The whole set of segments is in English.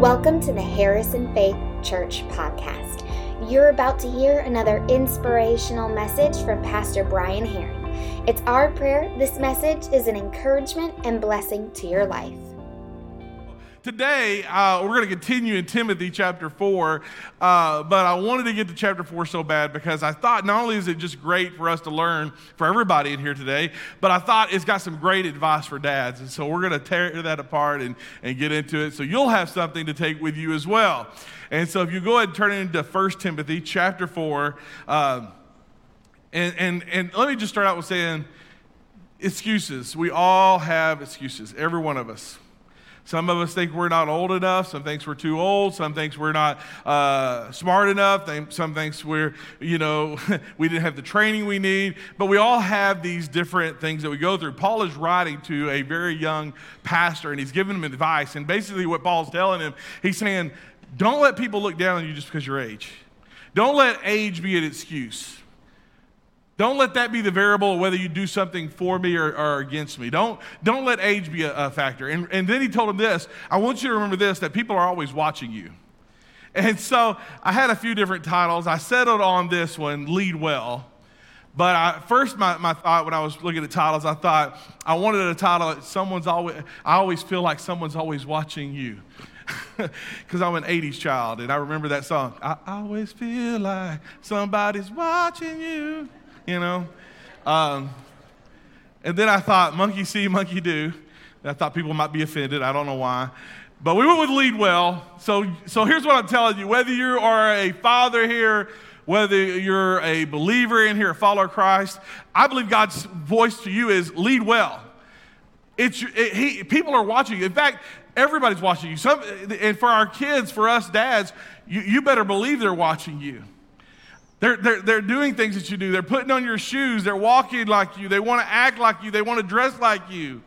Welcome to the Harrison Faith Church podcast. You're about to hear another inspirational message from Pastor Brian Herring. It's our prayer this message is an encouragement and blessing to your life. Today, uh, we're going to continue in Timothy chapter 4, uh, but I wanted to get to chapter 4 so bad because I thought not only is it just great for us to learn for everybody in here today, but I thought it's got some great advice for dads. And so we're going to tear that apart and, and get into it so you'll have something to take with you as well. And so if you go ahead and turn it into 1 Timothy chapter 4, um, and, and, and let me just start out with saying excuses. We all have excuses, every one of us. Some of us think we're not old enough. Some thinks we're too old. Some thinks we're not uh, smart enough. Some thinks we're, you know, we didn't have the training we need. But we all have these different things that we go through. Paul is writing to a very young pastor, and he's giving him advice. And basically, what Paul's telling him, he's saying, don't let people look down on you just because you're age. Don't let age be an excuse. Don't let that be the variable of whether you do something for me or, or against me. Don't, don't let age be a, a factor. And, and then he told him this I want you to remember this that people are always watching you. And so I had a few different titles. I settled on this one, Lead Well. But I, first, my, my thought when I was looking at titles, I thought I wanted a title, that someone's always, I always feel like someone's always watching you. Because I'm an 80s child, and I remember that song. I always feel like somebody's watching you you know? Um, and then I thought, monkey see, monkey do. I thought people might be offended. I don't know why. But we went with lead well. So, so here's what I'm telling you whether you are a father here, whether you're a believer in here, a follower of Christ, I believe God's voice to you is lead well. It's, it, he, people are watching you. In fact, everybody's watching you. Some, and for our kids, for us dads, you, you better believe they're watching you. They're, they're, they're doing things that you do. They're putting on your shoes. They're walking like you. They want to act like you. They want to dress like you.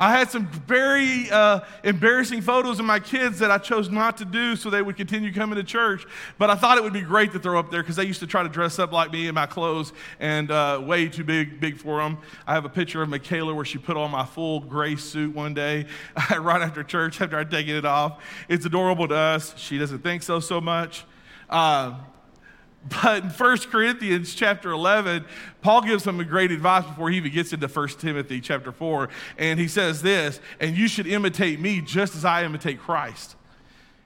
I had some very uh, embarrassing photos of my kids that I chose not to do so they would continue coming to church. But I thought it would be great to throw up there because they used to try to dress up like me in my clothes and uh, way too big, big for them. I have a picture of Michaela where she put on my full gray suit one day right after church after I'd taken it off. It's adorable to us. She doesn't think so so much. Uh, but in 1 Corinthians chapter 11, Paul gives them a great advice before he even gets into 1 Timothy chapter 4. And he says this, and you should imitate me just as I imitate Christ.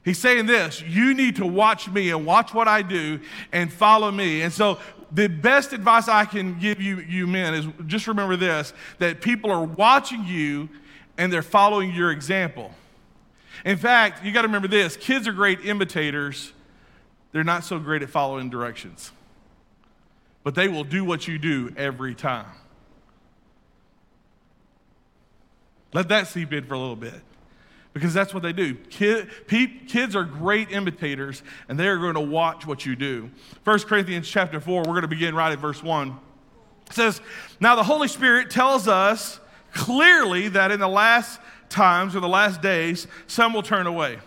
He's saying this you need to watch me and watch what I do and follow me. And so, the best advice I can give you, you men, is just remember this that people are watching you and they're following your example. In fact, you got to remember this kids are great imitators they're not so great at following directions. But they will do what you do every time. Let that seep in for a little bit. Because that's what they do. Kid, pe- kids are great imitators, and they are going to watch what you do. 1 Corinthians chapter 4, we're going to begin right at verse 1. It says, Now the Holy Spirit tells us clearly that in the last times or the last days, some will turn away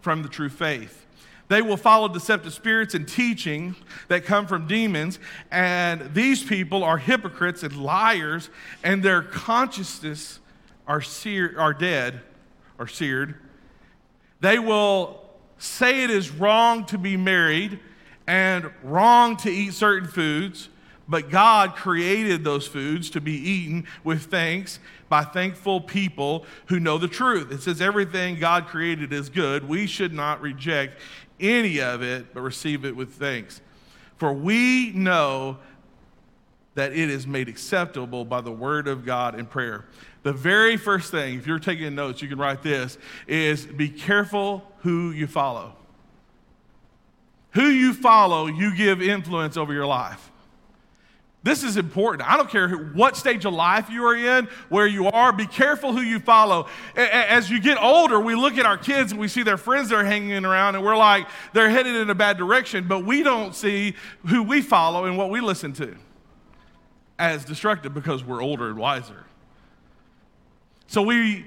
from the true faith they will follow deceptive spirits and teaching that come from demons. And these people are hypocrites and liars, and their consciousness are, seared, are dead or seared. They will say it is wrong to be married and wrong to eat certain foods, but God created those foods to be eaten with thanks by thankful people who know the truth. It says everything God created is good. We should not reject any of it, but receive it with thanks. For we know that it is made acceptable by the word of God in prayer. The very first thing, if you're taking notes, you can write this, is be careful who you follow. Who you follow, you give influence over your life. This is important. I don't care what stage of life you are in, where you are, be careful who you follow. As you get older, we look at our kids and we see their friends that are hanging around, and we're like, they're headed in a bad direction, but we don't see who we follow and what we listen to as destructive because we're older and wiser. So we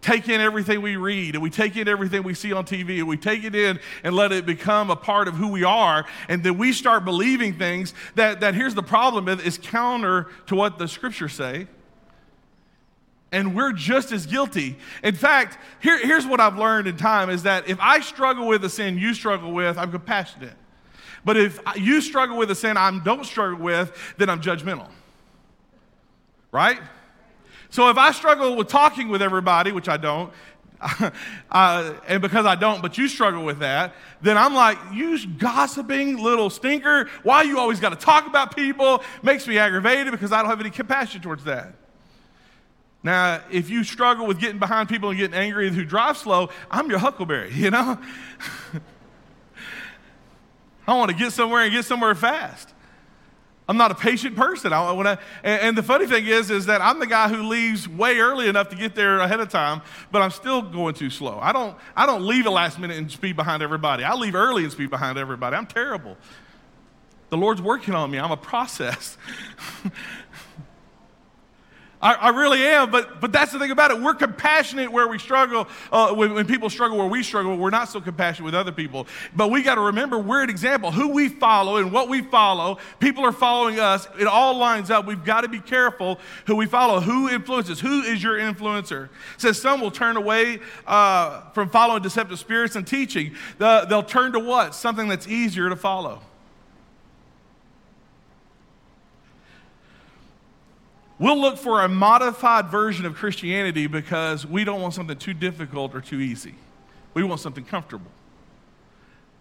take in everything we read and we take in everything we see on TV and we take it in and let it become a part of who we are. And then we start believing things that, that here's the problem is counter to what the scriptures say. and we're just as guilty. In fact, here, here's what I've learned in time is that if I struggle with a sin you struggle with, I'm compassionate. But if you struggle with a sin I don't struggle with, then I'm judgmental. Right? So if I struggle with talking with everybody, which I don't, uh, and because I don't, but you struggle with that, then I'm like, you gossiping little stinker. Why you always got to talk about people? Makes me aggravated because I don't have any compassion towards that. Now, if you struggle with getting behind people and getting angry who drive slow, I'm your huckleberry, you know? I want to get somewhere and get somewhere fast. I'm not a patient person. I, when I, and, the funny thing is, is that I'm the guy who leaves way early enough to get there ahead of time, but I'm still going too slow. I don't, I don't leave a last minute and speed behind everybody. I leave early and speed behind everybody. I'm terrible. The Lord's working on me. I'm a process. I, I, really am, but, but that's the thing about it. We're compassionate where we struggle. Uh, when, when, people struggle where we struggle, we're not so compassionate with other people. But we got to remember we're an example. Who we follow and what we follow, people are following us. It all lines up. We've got to be careful who we follow. Who influences? Who is your influencer? It says some will turn away uh, from following deceptive spirits and teaching. The, they'll turn to what? Something that's easier to follow. We'll look for a modified version of Christianity because we don't want something too difficult or too easy. We want something comfortable.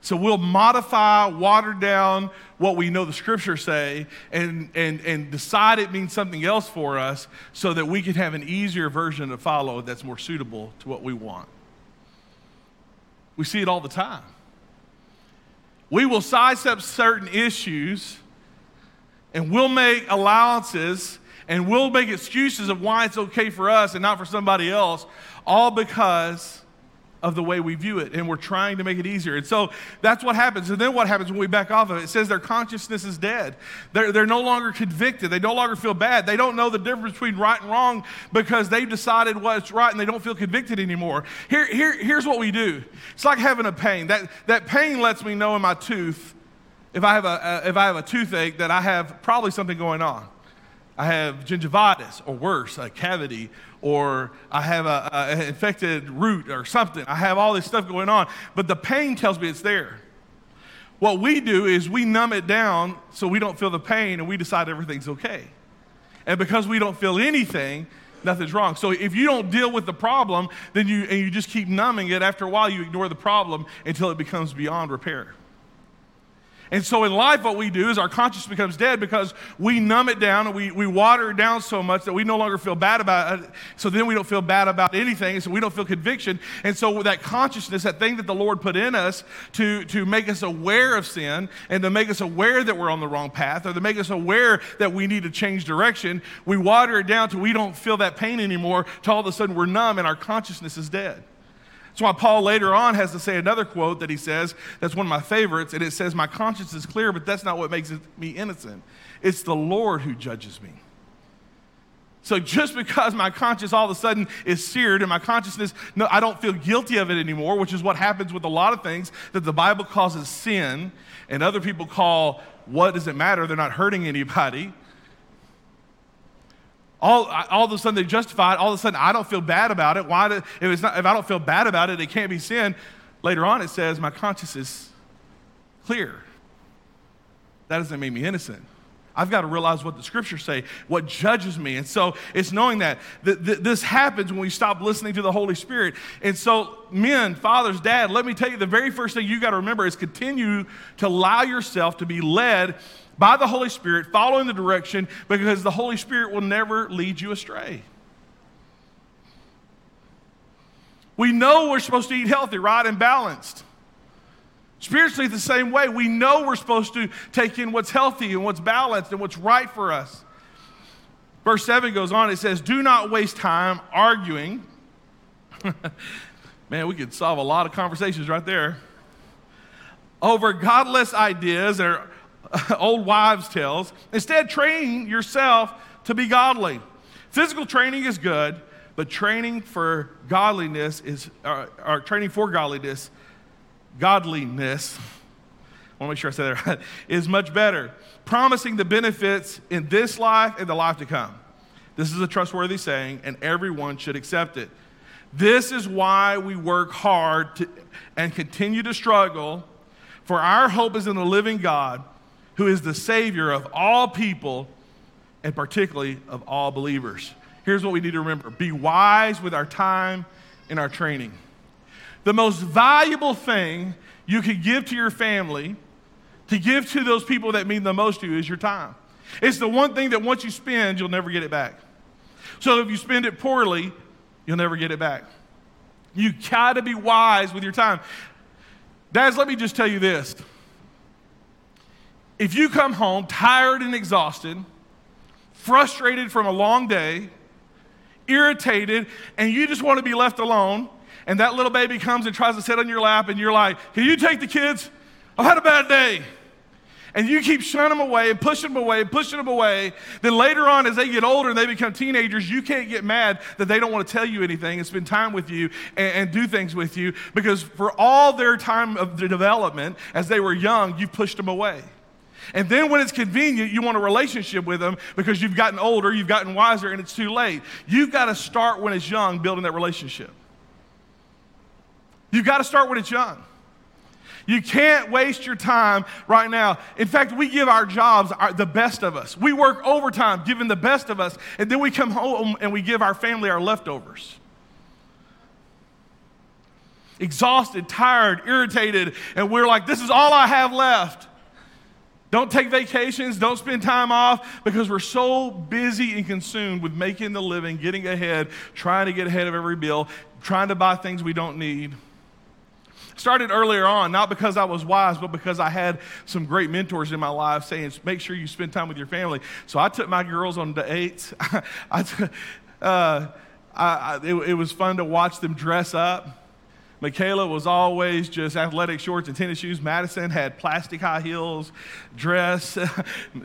So we'll modify, water down what we know the scriptures say, and, and, and decide it means something else for us so that we can have an easier version to follow that's more suitable to what we want. We see it all the time. We will size up certain issues and we'll make allowances and we'll make excuses of why it's okay for us and not for somebody else, all because of the way we view it, and we're trying to make it easier. And so that's what happens. And then what happens when we back off of it? It says their consciousness is dead. They're, they're no longer convicted. They no longer feel bad. They don't know the difference between right and wrong because they've decided what's right and they don't feel convicted anymore. Here, here, here's what we do it's like having a pain. That, that pain lets me know in my tooth, if I, have a, if I have a toothache, that I have probably something going on. I have gingivitis or worse, a cavity, or I have an infected root or something. I have all this stuff going on, but the pain tells me it's there. What we do is we numb it down so we don't feel the pain and we decide everything's okay. And because we don't feel anything, nothing's wrong. So if you don't deal with the problem, then you and you just keep numbing it, after a while you ignore the problem until it becomes beyond repair. And so in life, what we do is our conscience becomes dead because we numb it down and we, we water it down so much that we no longer feel bad about it. So then we don't feel bad about anything. And so we don't feel conviction. And so that consciousness, that thing that the Lord put in us to, to make us aware of sin and to make us aware that we're on the wrong path or to make us aware that we need to change direction, we water it down till we don't feel that pain anymore, till all of a sudden we're numb and our consciousness is dead. That's why Paul later on has to say another quote that he says that's one of my favorites, and it says, My conscience is clear, but that's not what makes me innocent. It's the Lord who judges me. So just because my conscience all of a sudden is seared and my consciousness, no, I don't feel guilty of it anymore, which is what happens with a lot of things that the Bible calls sin and other people call what does it matter? They're not hurting anybody all, all of a sudden they justify it. All of a sudden I don't feel bad about it. Why? Do, if, it's not, if I don't feel bad about it, it can't be sin. Later on it says my conscience is clear. That doesn't make me innocent. I've got to realize what the scriptures say, what judges me. And so it's knowing that th- th- this happens when we stop listening to the Holy Spirit. And so, men, fathers, dad, let me tell you the very first thing you got to remember is continue to allow yourself to be led by the Holy Spirit, following the direction, because the Holy Spirit will never lead you astray. We know we're supposed to eat healthy, right, and balanced. Spiritually, the same way. We know we're supposed to take in what's healthy and what's balanced and what's right for us. Verse 7 goes on, it says, Do not waste time arguing. Man, we could solve a lot of conversations right there. Over godless ideas or old wives' tales. Instead, train yourself to be godly. Physical training is good, but training for godliness is, uh, or training for godliness, godliness, I want to make sure I say that right, is much better, promising the benefits in this life and the life to come. This is a trustworthy saying, and everyone should accept it. This is why we work hard to, and continue to struggle, for our hope is in the living God, who is the Savior of all people, and particularly of all believers. Here's what we need to remember be wise with our time and our training. The most valuable thing you can give to your family, to give to those people that mean the most to you, is your time. It's the one thing that once you spend, you'll never get it back. So if you spend it poorly, you'll never get it back. You gotta be wise with your time. Dads, let me just tell you this. If you come home tired and exhausted, frustrated from a long day, irritated, and you just want to be left alone, and that little baby comes and tries to sit on your lap, and you're like, Can you take the kids? I've had a bad day and you keep shunning them away and pushing them away pushing them away, then later on, as they get older and they become teenagers, you can't get mad that they don't want to tell you anything and spend time with you and, and do things with you because for all their time of development, as they were young, you pushed them away. And then when it's convenient, you want a relationship with them because you've gotten older, you've gotten wiser, and it's too late. You've got to start when it's young building that relationship. You've got to start when it's young. You can't waste your time right now. In fact, we give our jobs our, the best of us. We work overtime, giving the best of us, and then we come home and we give our family our leftovers. Exhausted, tired, irritated, and we're like, this is all I have left. Don't take vacations, don't spend time off because we're so busy and consumed with making the living, getting ahead, trying to get ahead of every bill, trying to buy things we don't need. Started earlier on, not because I was wise, but because I had some great mentors in my life saying, make sure you spend time with your family. So I took my girls on dates. I, uh, I, it, it was fun to watch them dress up. Michaela was always just athletic shorts and tennis shoes. Madison had plastic high heels, dress,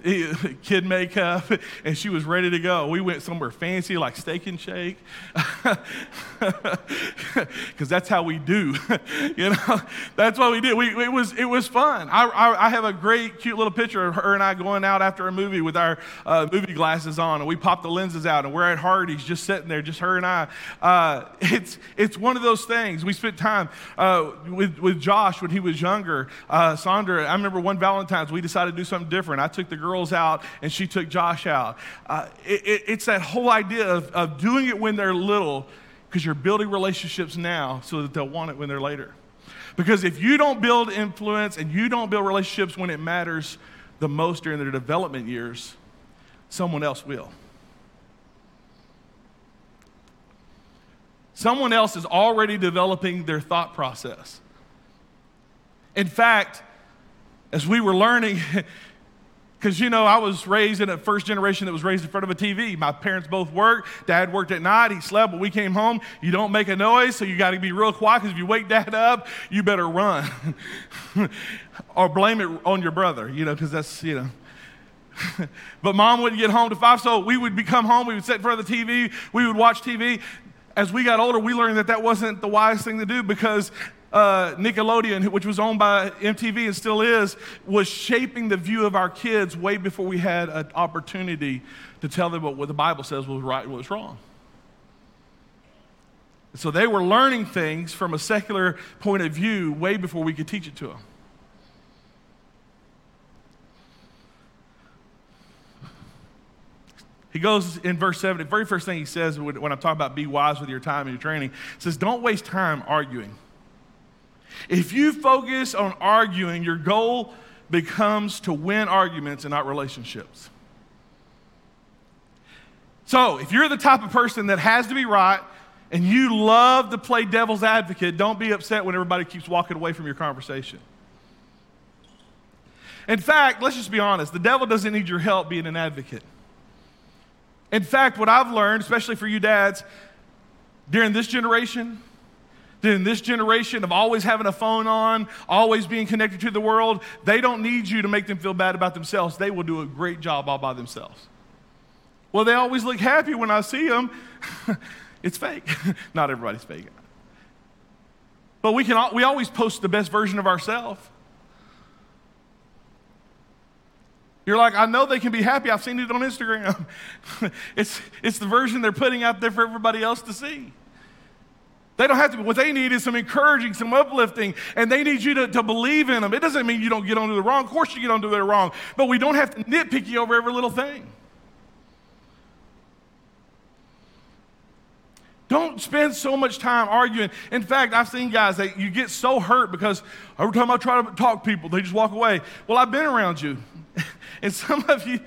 kid makeup, and she was ready to go. We went somewhere fancy like Steak and Shake, because that's how we do. you know, that's what we did. We, it was it was fun. I, I, I, have a great, cute little picture of her and I going out after a movie with our uh, movie glasses on, and we pop the lenses out, and we're at Hardee's just sitting there, just her and I. Uh, it's it's one of those things. We spent time uh, with, with Josh when he was younger. Uh, Sandra, I remember one Valentine's, we decided to do something different. I took the girls out and she took Josh out. Uh, it, it, it's that whole idea of, of doing it when they're little because you're building relationships now so that they'll want it when they're later. Because if you don't build influence and you don't build relationships when it matters the most during their development years, someone else will. Someone else is already developing their thought process. In fact, as we were learning, because you know, I was raised in a first generation that was raised in front of a TV. My parents both worked. Dad worked at night. He slept. When we came home, you don't make a noise, so you got to be real quiet because if you wake dad up, you better run or blame it on your brother, you know, because that's, you know. but mom wouldn't get home to five, so we would come home, we would sit in front of the TV, we would watch TV as we got older, we learned that that wasn't the wise thing to do because uh, Nickelodeon, which was owned by MTV and still is, was shaping the view of our kids way before we had an opportunity to tell them what, what the Bible says was right and what was wrong. So they were learning things from a secular point of view way before we could teach it to them. He goes in verse 7, the very first thing he says when I'm talking about be wise with your time and your training, says, Don't waste time arguing. If you focus on arguing, your goal becomes to win arguments and not relationships. So, if you're the type of person that has to be right and you love to play devil's advocate, don't be upset when everybody keeps walking away from your conversation. In fact, let's just be honest the devil doesn't need your help being an advocate. In fact, what I've learned, especially for you dads, during this generation, during this generation of always having a phone on, always being connected to the world, they don't need you to make them feel bad about themselves. They will do a great job all by themselves. Well, they always look happy when I see them. it's fake. Not everybody's fake. But we, can, we always post the best version of ourselves. You're like, I know they can be happy. I've seen it on Instagram. it's, it's the version they're putting out there for everybody else to see. They don't have to, what they need is some encouraging, some uplifting, and they need you to, to believe in them. It doesn't mean you don't get onto the wrong. Of course, you get onto the wrong, but we don't have to nitpick you over every little thing. Don't spend so much time arguing. In fact, I've seen guys that you get so hurt because every time I try to talk to people, they just walk away. Well, I've been around you. and some of you,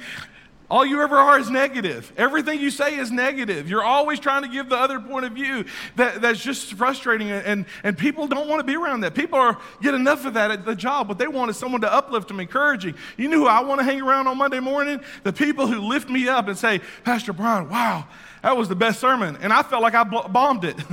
all you ever are is negative. Everything you say is negative. You're always trying to give the other point of view that, that's just frustrating. And, and people don't want to be around that. People are, get enough of that at the job. What they want is someone to uplift them, encouraging. You know who I want to hang around on Monday morning? The people who lift me up and say, Pastor Brian, wow, that was the best sermon. And I felt like I bombed it.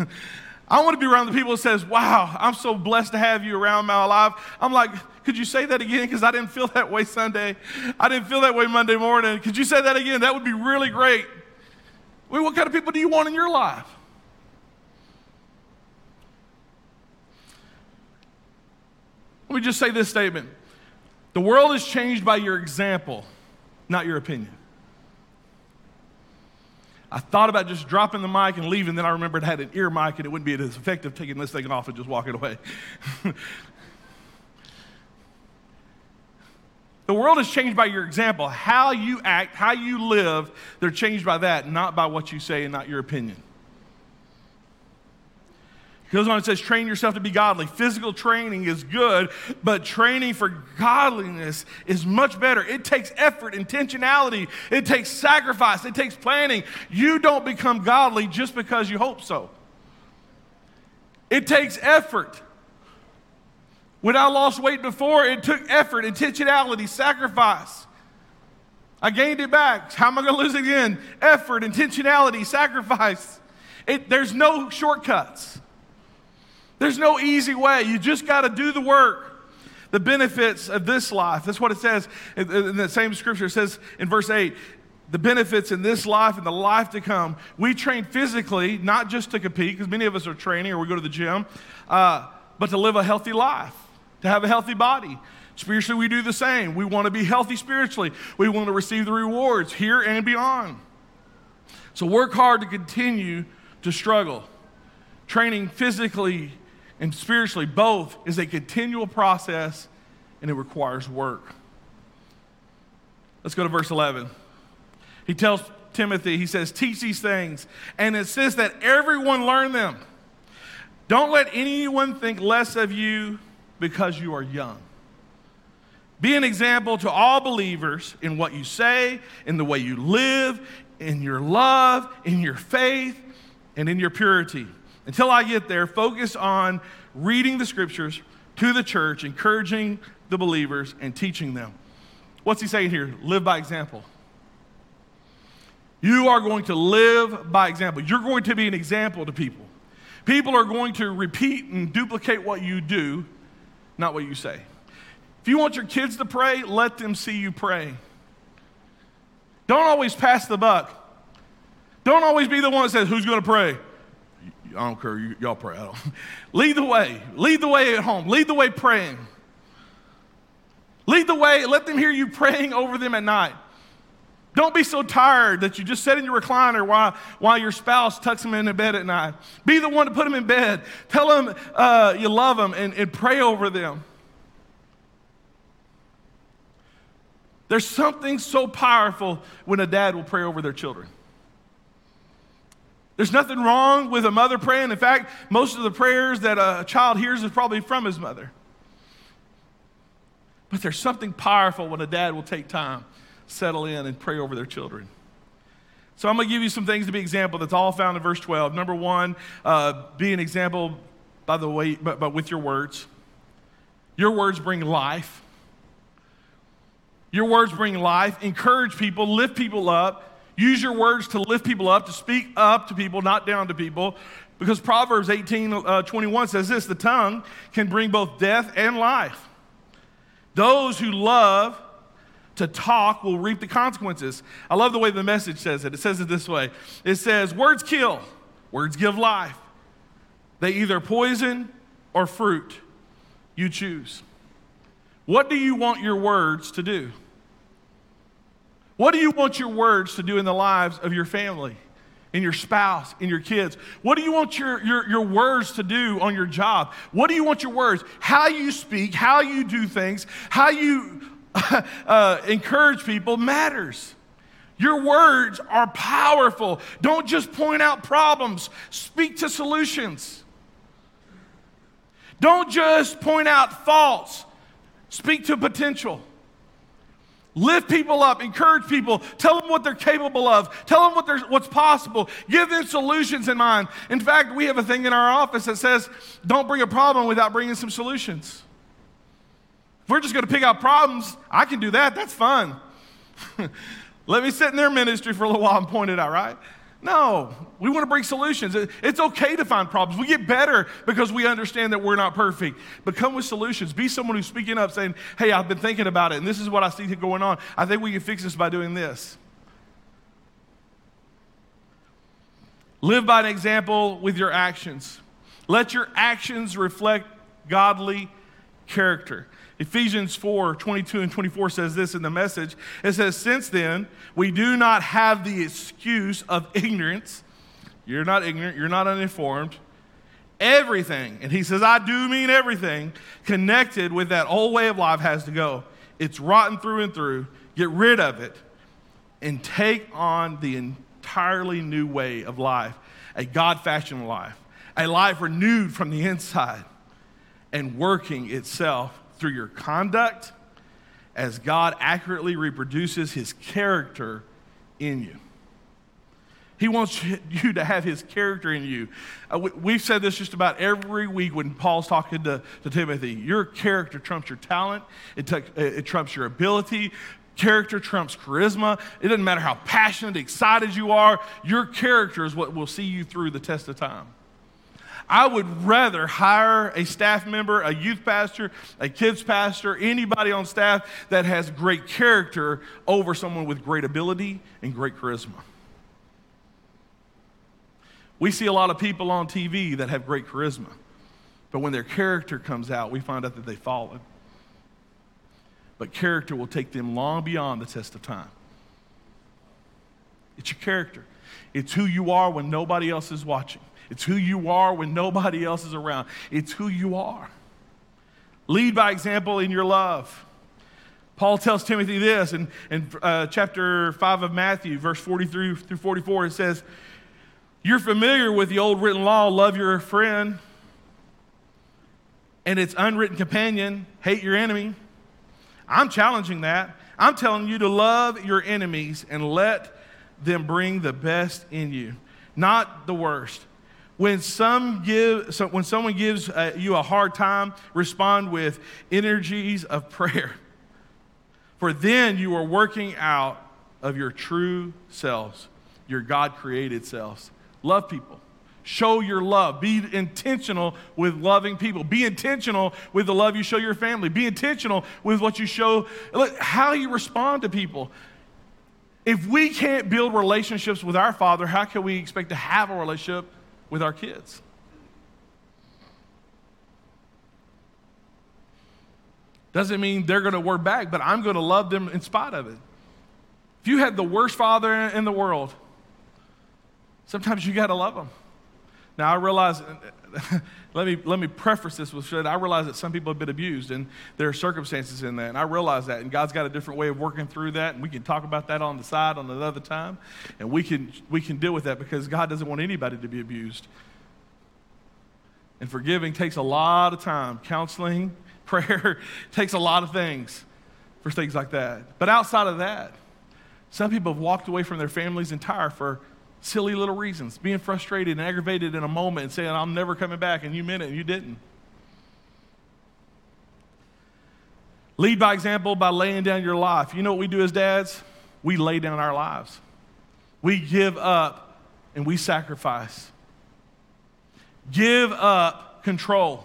I want to be around the people that says, wow, I'm so blessed to have you around my life. I'm like, could you say that again? Because I didn't feel that way Sunday. I didn't feel that way Monday morning. Could you say that again? That would be really great. Well, what kind of people do you want in your life? Let me just say this statement The world is changed by your example, not your opinion. I thought about just dropping the mic and leaving, then I remembered I had an ear mic and it wouldn't be as effective taking this thing off and just walking away. the world is changed by your example. How you act, how you live, they're changed by that, not by what you say and not your opinion goes on and says, train yourself to be godly. Physical training is good, but training for godliness is much better. It takes effort, intentionality, it takes sacrifice, it takes planning. You don't become godly just because you hope so. It takes effort. When I lost weight before, it took effort, intentionality, sacrifice. I gained it back. How am I going to lose it again? Effort, intentionality, sacrifice. It, there's no shortcuts. There's no easy way. You just got to do the work. The benefits of this life. That's what it says in, the same scripture. It says in verse 8 the benefits in this life and the life to come. We train physically, not just to compete, because many of us are training or we go to the gym, uh, but to live a healthy life, to have a healthy body. Spiritually, we do the same. We want to be healthy spiritually. We want to receive the rewards here and beyond. So work hard to continue to struggle. Training physically and spiritually, both is a continual process and it requires work. Let's go to verse 11. He tells Timothy, he says, Teach these things, and says that everyone learn them. Don't let anyone think less of you because you are young. Be an example to all believers in what you say, in the way you live, in your love, in your faith, and in your purity. Until I get there, focus on reading the scriptures to the church, encouraging the believers, and teaching them. What's he saying here? Live by example. You are going to live by example. You're going to be an example to people. People are going to repeat and duplicate what you do, not what you say. If you want your kids to pray, let them see you pray. Don't always pass the buck. Don't always be the one that says, Who's going to pray? I don't care. You, all pray. I don't. Lead the way. Lead the way at home. Lead the way praying. Lead the way. Let them hear you praying over them at night. Don't be so tired that you just sit in your recliner while, while your spouse tucks them into bed at night. Be the one to put them in bed. Tell them uh, you love them and, and pray over them. There's something so powerful when a dad will pray over their children. There's nothing wrong with a mother praying. In fact, most of the prayers that a child hears is probably from his mother. But there's something powerful when a dad will take time, settle in, and pray over their children. So I'm going to give you some things to be example. That's all found in verse 12. Number one, uh, be an example by the way, but, but with your words. Your words bring life. Your words bring life. Encourage people, lift people up. Use your words to lift people up, to speak up to people, not down to people. Because Proverbs 18 uh, 21 says this the tongue can bring both death and life. Those who love to talk will reap the consequences. I love the way the message says it. It says it this way it says, Words kill, words give life. They either poison or fruit. You choose. What do you want your words to do? What do you want your words to do in the lives of your family, in your spouse, in your kids? What do you want your, your, your words to do on your job? What do you want your words? How you speak, how you do things, how you uh, encourage people matters. Your words are powerful. Don't just point out problems, speak to solutions. Don't just point out faults, speak to potential. Lift people up, encourage people, tell them what they're capable of, tell them what what's possible, give them solutions in mind. In fact, we have a thing in our office that says, don't bring a problem without bringing some solutions. If we're just going to pick out problems, I can do that. That's fun. Let me sit in their ministry for a little while and point it out, right? No, we want to bring solutions. It's okay to find problems. We get better because we understand that we're not perfect. But come with solutions. Be someone who's speaking up saying, hey, I've been thinking about it, and this is what I see going on. I think we can fix this by doing this. Live by an example with your actions. Let your actions reflect godly character. Ephesians 4 22 and 24 says this in the message. It says, Since then, we do not have the excuse of ignorance. You're not ignorant, you're not uninformed. Everything, and he says, I do mean everything, connected with that old way of life has to go. It's rotten through and through. Get rid of it and take on the entirely new way of life, a God fashioned life, a life renewed from the inside and working itself through your conduct as God accurately reproduces his character in you. He wants you to have his character in you. Uh, we, have said this just about every week when Paul's talking to, to Timothy. Your character trumps your talent, it, t- it trumps your ability. Character trumps charisma. It doesn't matter how passionate, excited you are, your character is what will see you through the test of time. I would rather hire a staff member, a youth pastor, a kids pastor, anybody on staff that has great character over someone with great ability and great charisma. We see a lot of people on TV that have great charisma, but when their character comes out, we find out that they've fallen. But character will take them long beyond the test of time. It's your character, it's who you are when nobody else is watching. It's who you are when nobody else is around. It's who you are. Lead by example in your love. Paul tells Timothy this in, in uh, chapter 5 of Matthew, verse 43 through 44. It says, You're familiar with the old written law love your friend and its unwritten companion, hate your enemy. I'm challenging that. I'm telling you to love your enemies and let them bring the best in you, not the worst. When, some give, so when someone gives uh, you a hard time, respond with energies of prayer. For then you are working out of your true selves, your God created selves. Love people. Show your love. Be intentional with loving people. Be intentional with the love you show your family. Be intentional with what you show, look, how you respond to people. If we can't build relationships with our Father, how can we expect to have a relationship with our kids. Doesn't mean they're going to work back, but I'm going to love them in spite of it. If you had the worst father in the world, sometimes you got to love them. Now, I realize, let me, let me preface this with I realize that some people have been abused and there are circumstances in that. And I realize that. And God's got a different way of working through that. And we can talk about that on the side on another time. And we can, we can deal with that because God doesn't want anybody to be abused. And forgiving takes a lot of time. Counseling, prayer takes a lot of things for things like that. But outside of that, some people have walked away from their families entire for silly little reasons, being frustrated and aggravated in a moment and saying, I'm never coming back, and you meant it and you didn't. Lead by example by laying down your life. You know what we do as dads? We lay down our lives. We give up and we sacrifice. Give up control.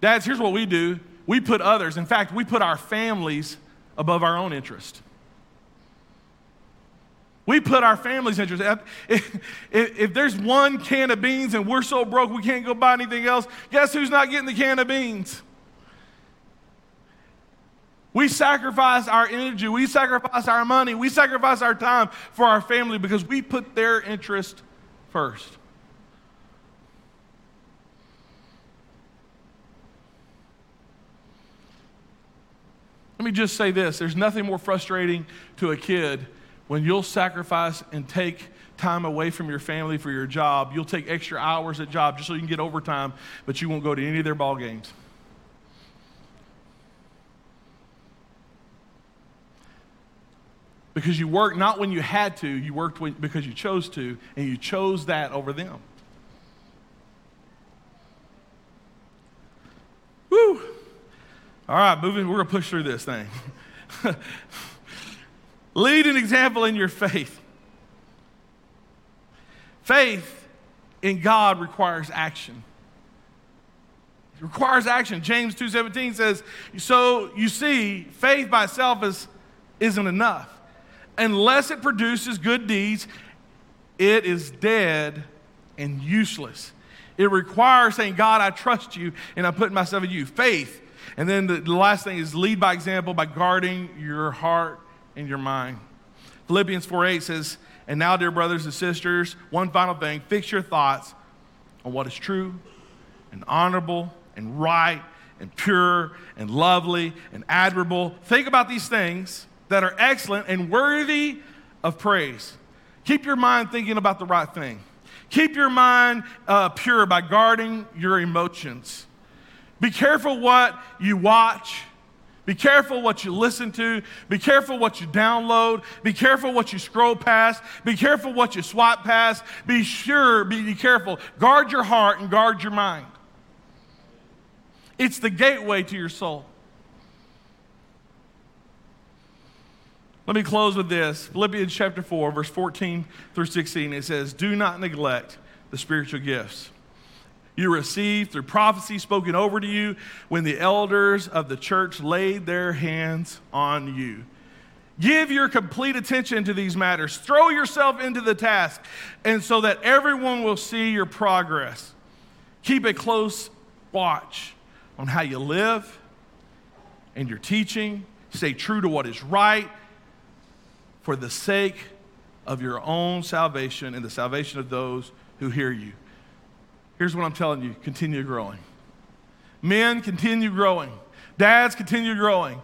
Dads, here's what we do we put others, in fact, we put our families above our own interest. We put our family's interest. If, if, if, there's one can of beans and we're so broke we can't go buy anything else, guess who's not getting the can of beans? We sacrifice our energy, we sacrifice our money, we sacrifice our time for our family because we put their interest first. Let me just say this there's nothing more frustrating to a kid when you'll sacrifice and take time away from your family for your job. You'll take extra hours at job just so you can get overtime, but you won't go to any of their ball games. Because you worked not when you had to, you worked when, because you chose to, and you chose that over them. Woo! All right, moving, we're going to push through this thing. Lead an example in your faith. Faith in God requires action. It requires action. James 2:17 says, "So you see, faith by itself is isn't enough unless it produces good deeds, it is dead and useless. It requires saying, God, I trust you and I'm putting myself in you. Faith. And then the, the last thing is lead by example by guarding your heart and your mind. Philippians 4 8 says, And now, dear brothers and sisters, one final thing fix your thoughts on what is true and honorable and right and pure and lovely and admirable. Think about these things that are excellent and worthy of praise. Keep your mind thinking about the right thing. Keep your mind uh, pure by guarding your emotions. Be careful what you watch. Be careful what you listen to. Be careful what you download. Be careful what you scroll past. Be careful what you swipe past. Be sure, be, be careful. Guard your heart and guard your mind. It's the gateway to your soul. Let me close with this Philippians chapter 4, verse 14 through 16. It says, Do not neglect the spiritual gifts you received through prophecy spoken over to you when the elders of the church laid their hands on you. Give your complete attention to these matters. Throw yourself into the task, and so that everyone will see your progress. Keep a close watch on how you live and your teaching. Stay true to what is right for the sake of your own salvation and the salvation of those who hear you. Here's what I'm telling you continue growing. Men, continue growing. Dads, continue growing.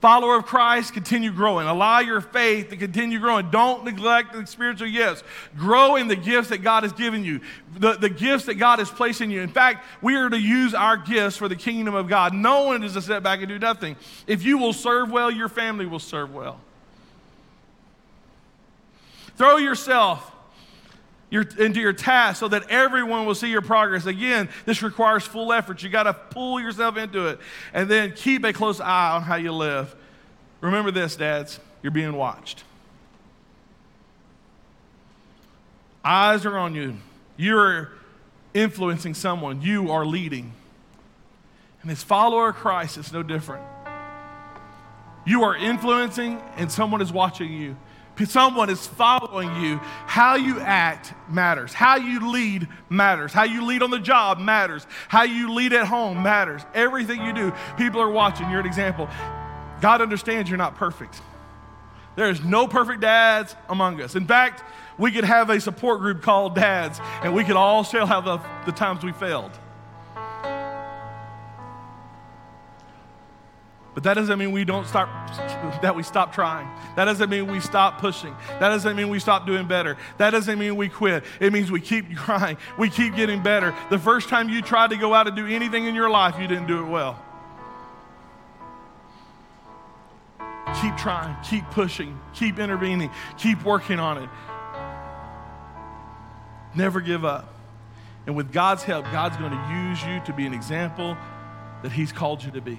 Follower of Christ, continue growing. Allow your faith to continue growing. Don't neglect the spiritual gifts. Grow in the gifts that God has given you, the, the gifts that God has placed in you. In fact, we are to use our gifts for the kingdom of God. No one is to sit back and do nothing. If you will serve well, your family will serve well. Throw yourself your, into your task so that everyone will see your progress. Again, this requires full effort. You got to pull yourself into it. And then keep a close eye on how you live. Remember this, dads, you're being watched. Eyes are on you. You're influencing someone, you are leading. And as follower of Christ, it's no different. You are influencing, and someone is watching you someone is following you, how you act matters. How you lead matters. How you lead on the job matters. How you lead at home matters. Everything you do, people are watching. You're an example. God understands you're not perfect. There is no perfect dads among us. In fact, we could have a support group called Dads, and we could all share how the, the times we failed. But that doesn't mean we don't start, that we stop trying. That doesn't mean we stop pushing. That doesn't mean we stop doing better. That doesn't mean we quit. It means we keep trying. We keep getting better. The first time you tried to go out and do anything in your life, you didn't do it well. Keep trying, keep pushing, keep intervening, keep working on it. Never give up. And with God's help, God's going to use you to be an example that He's called you to be.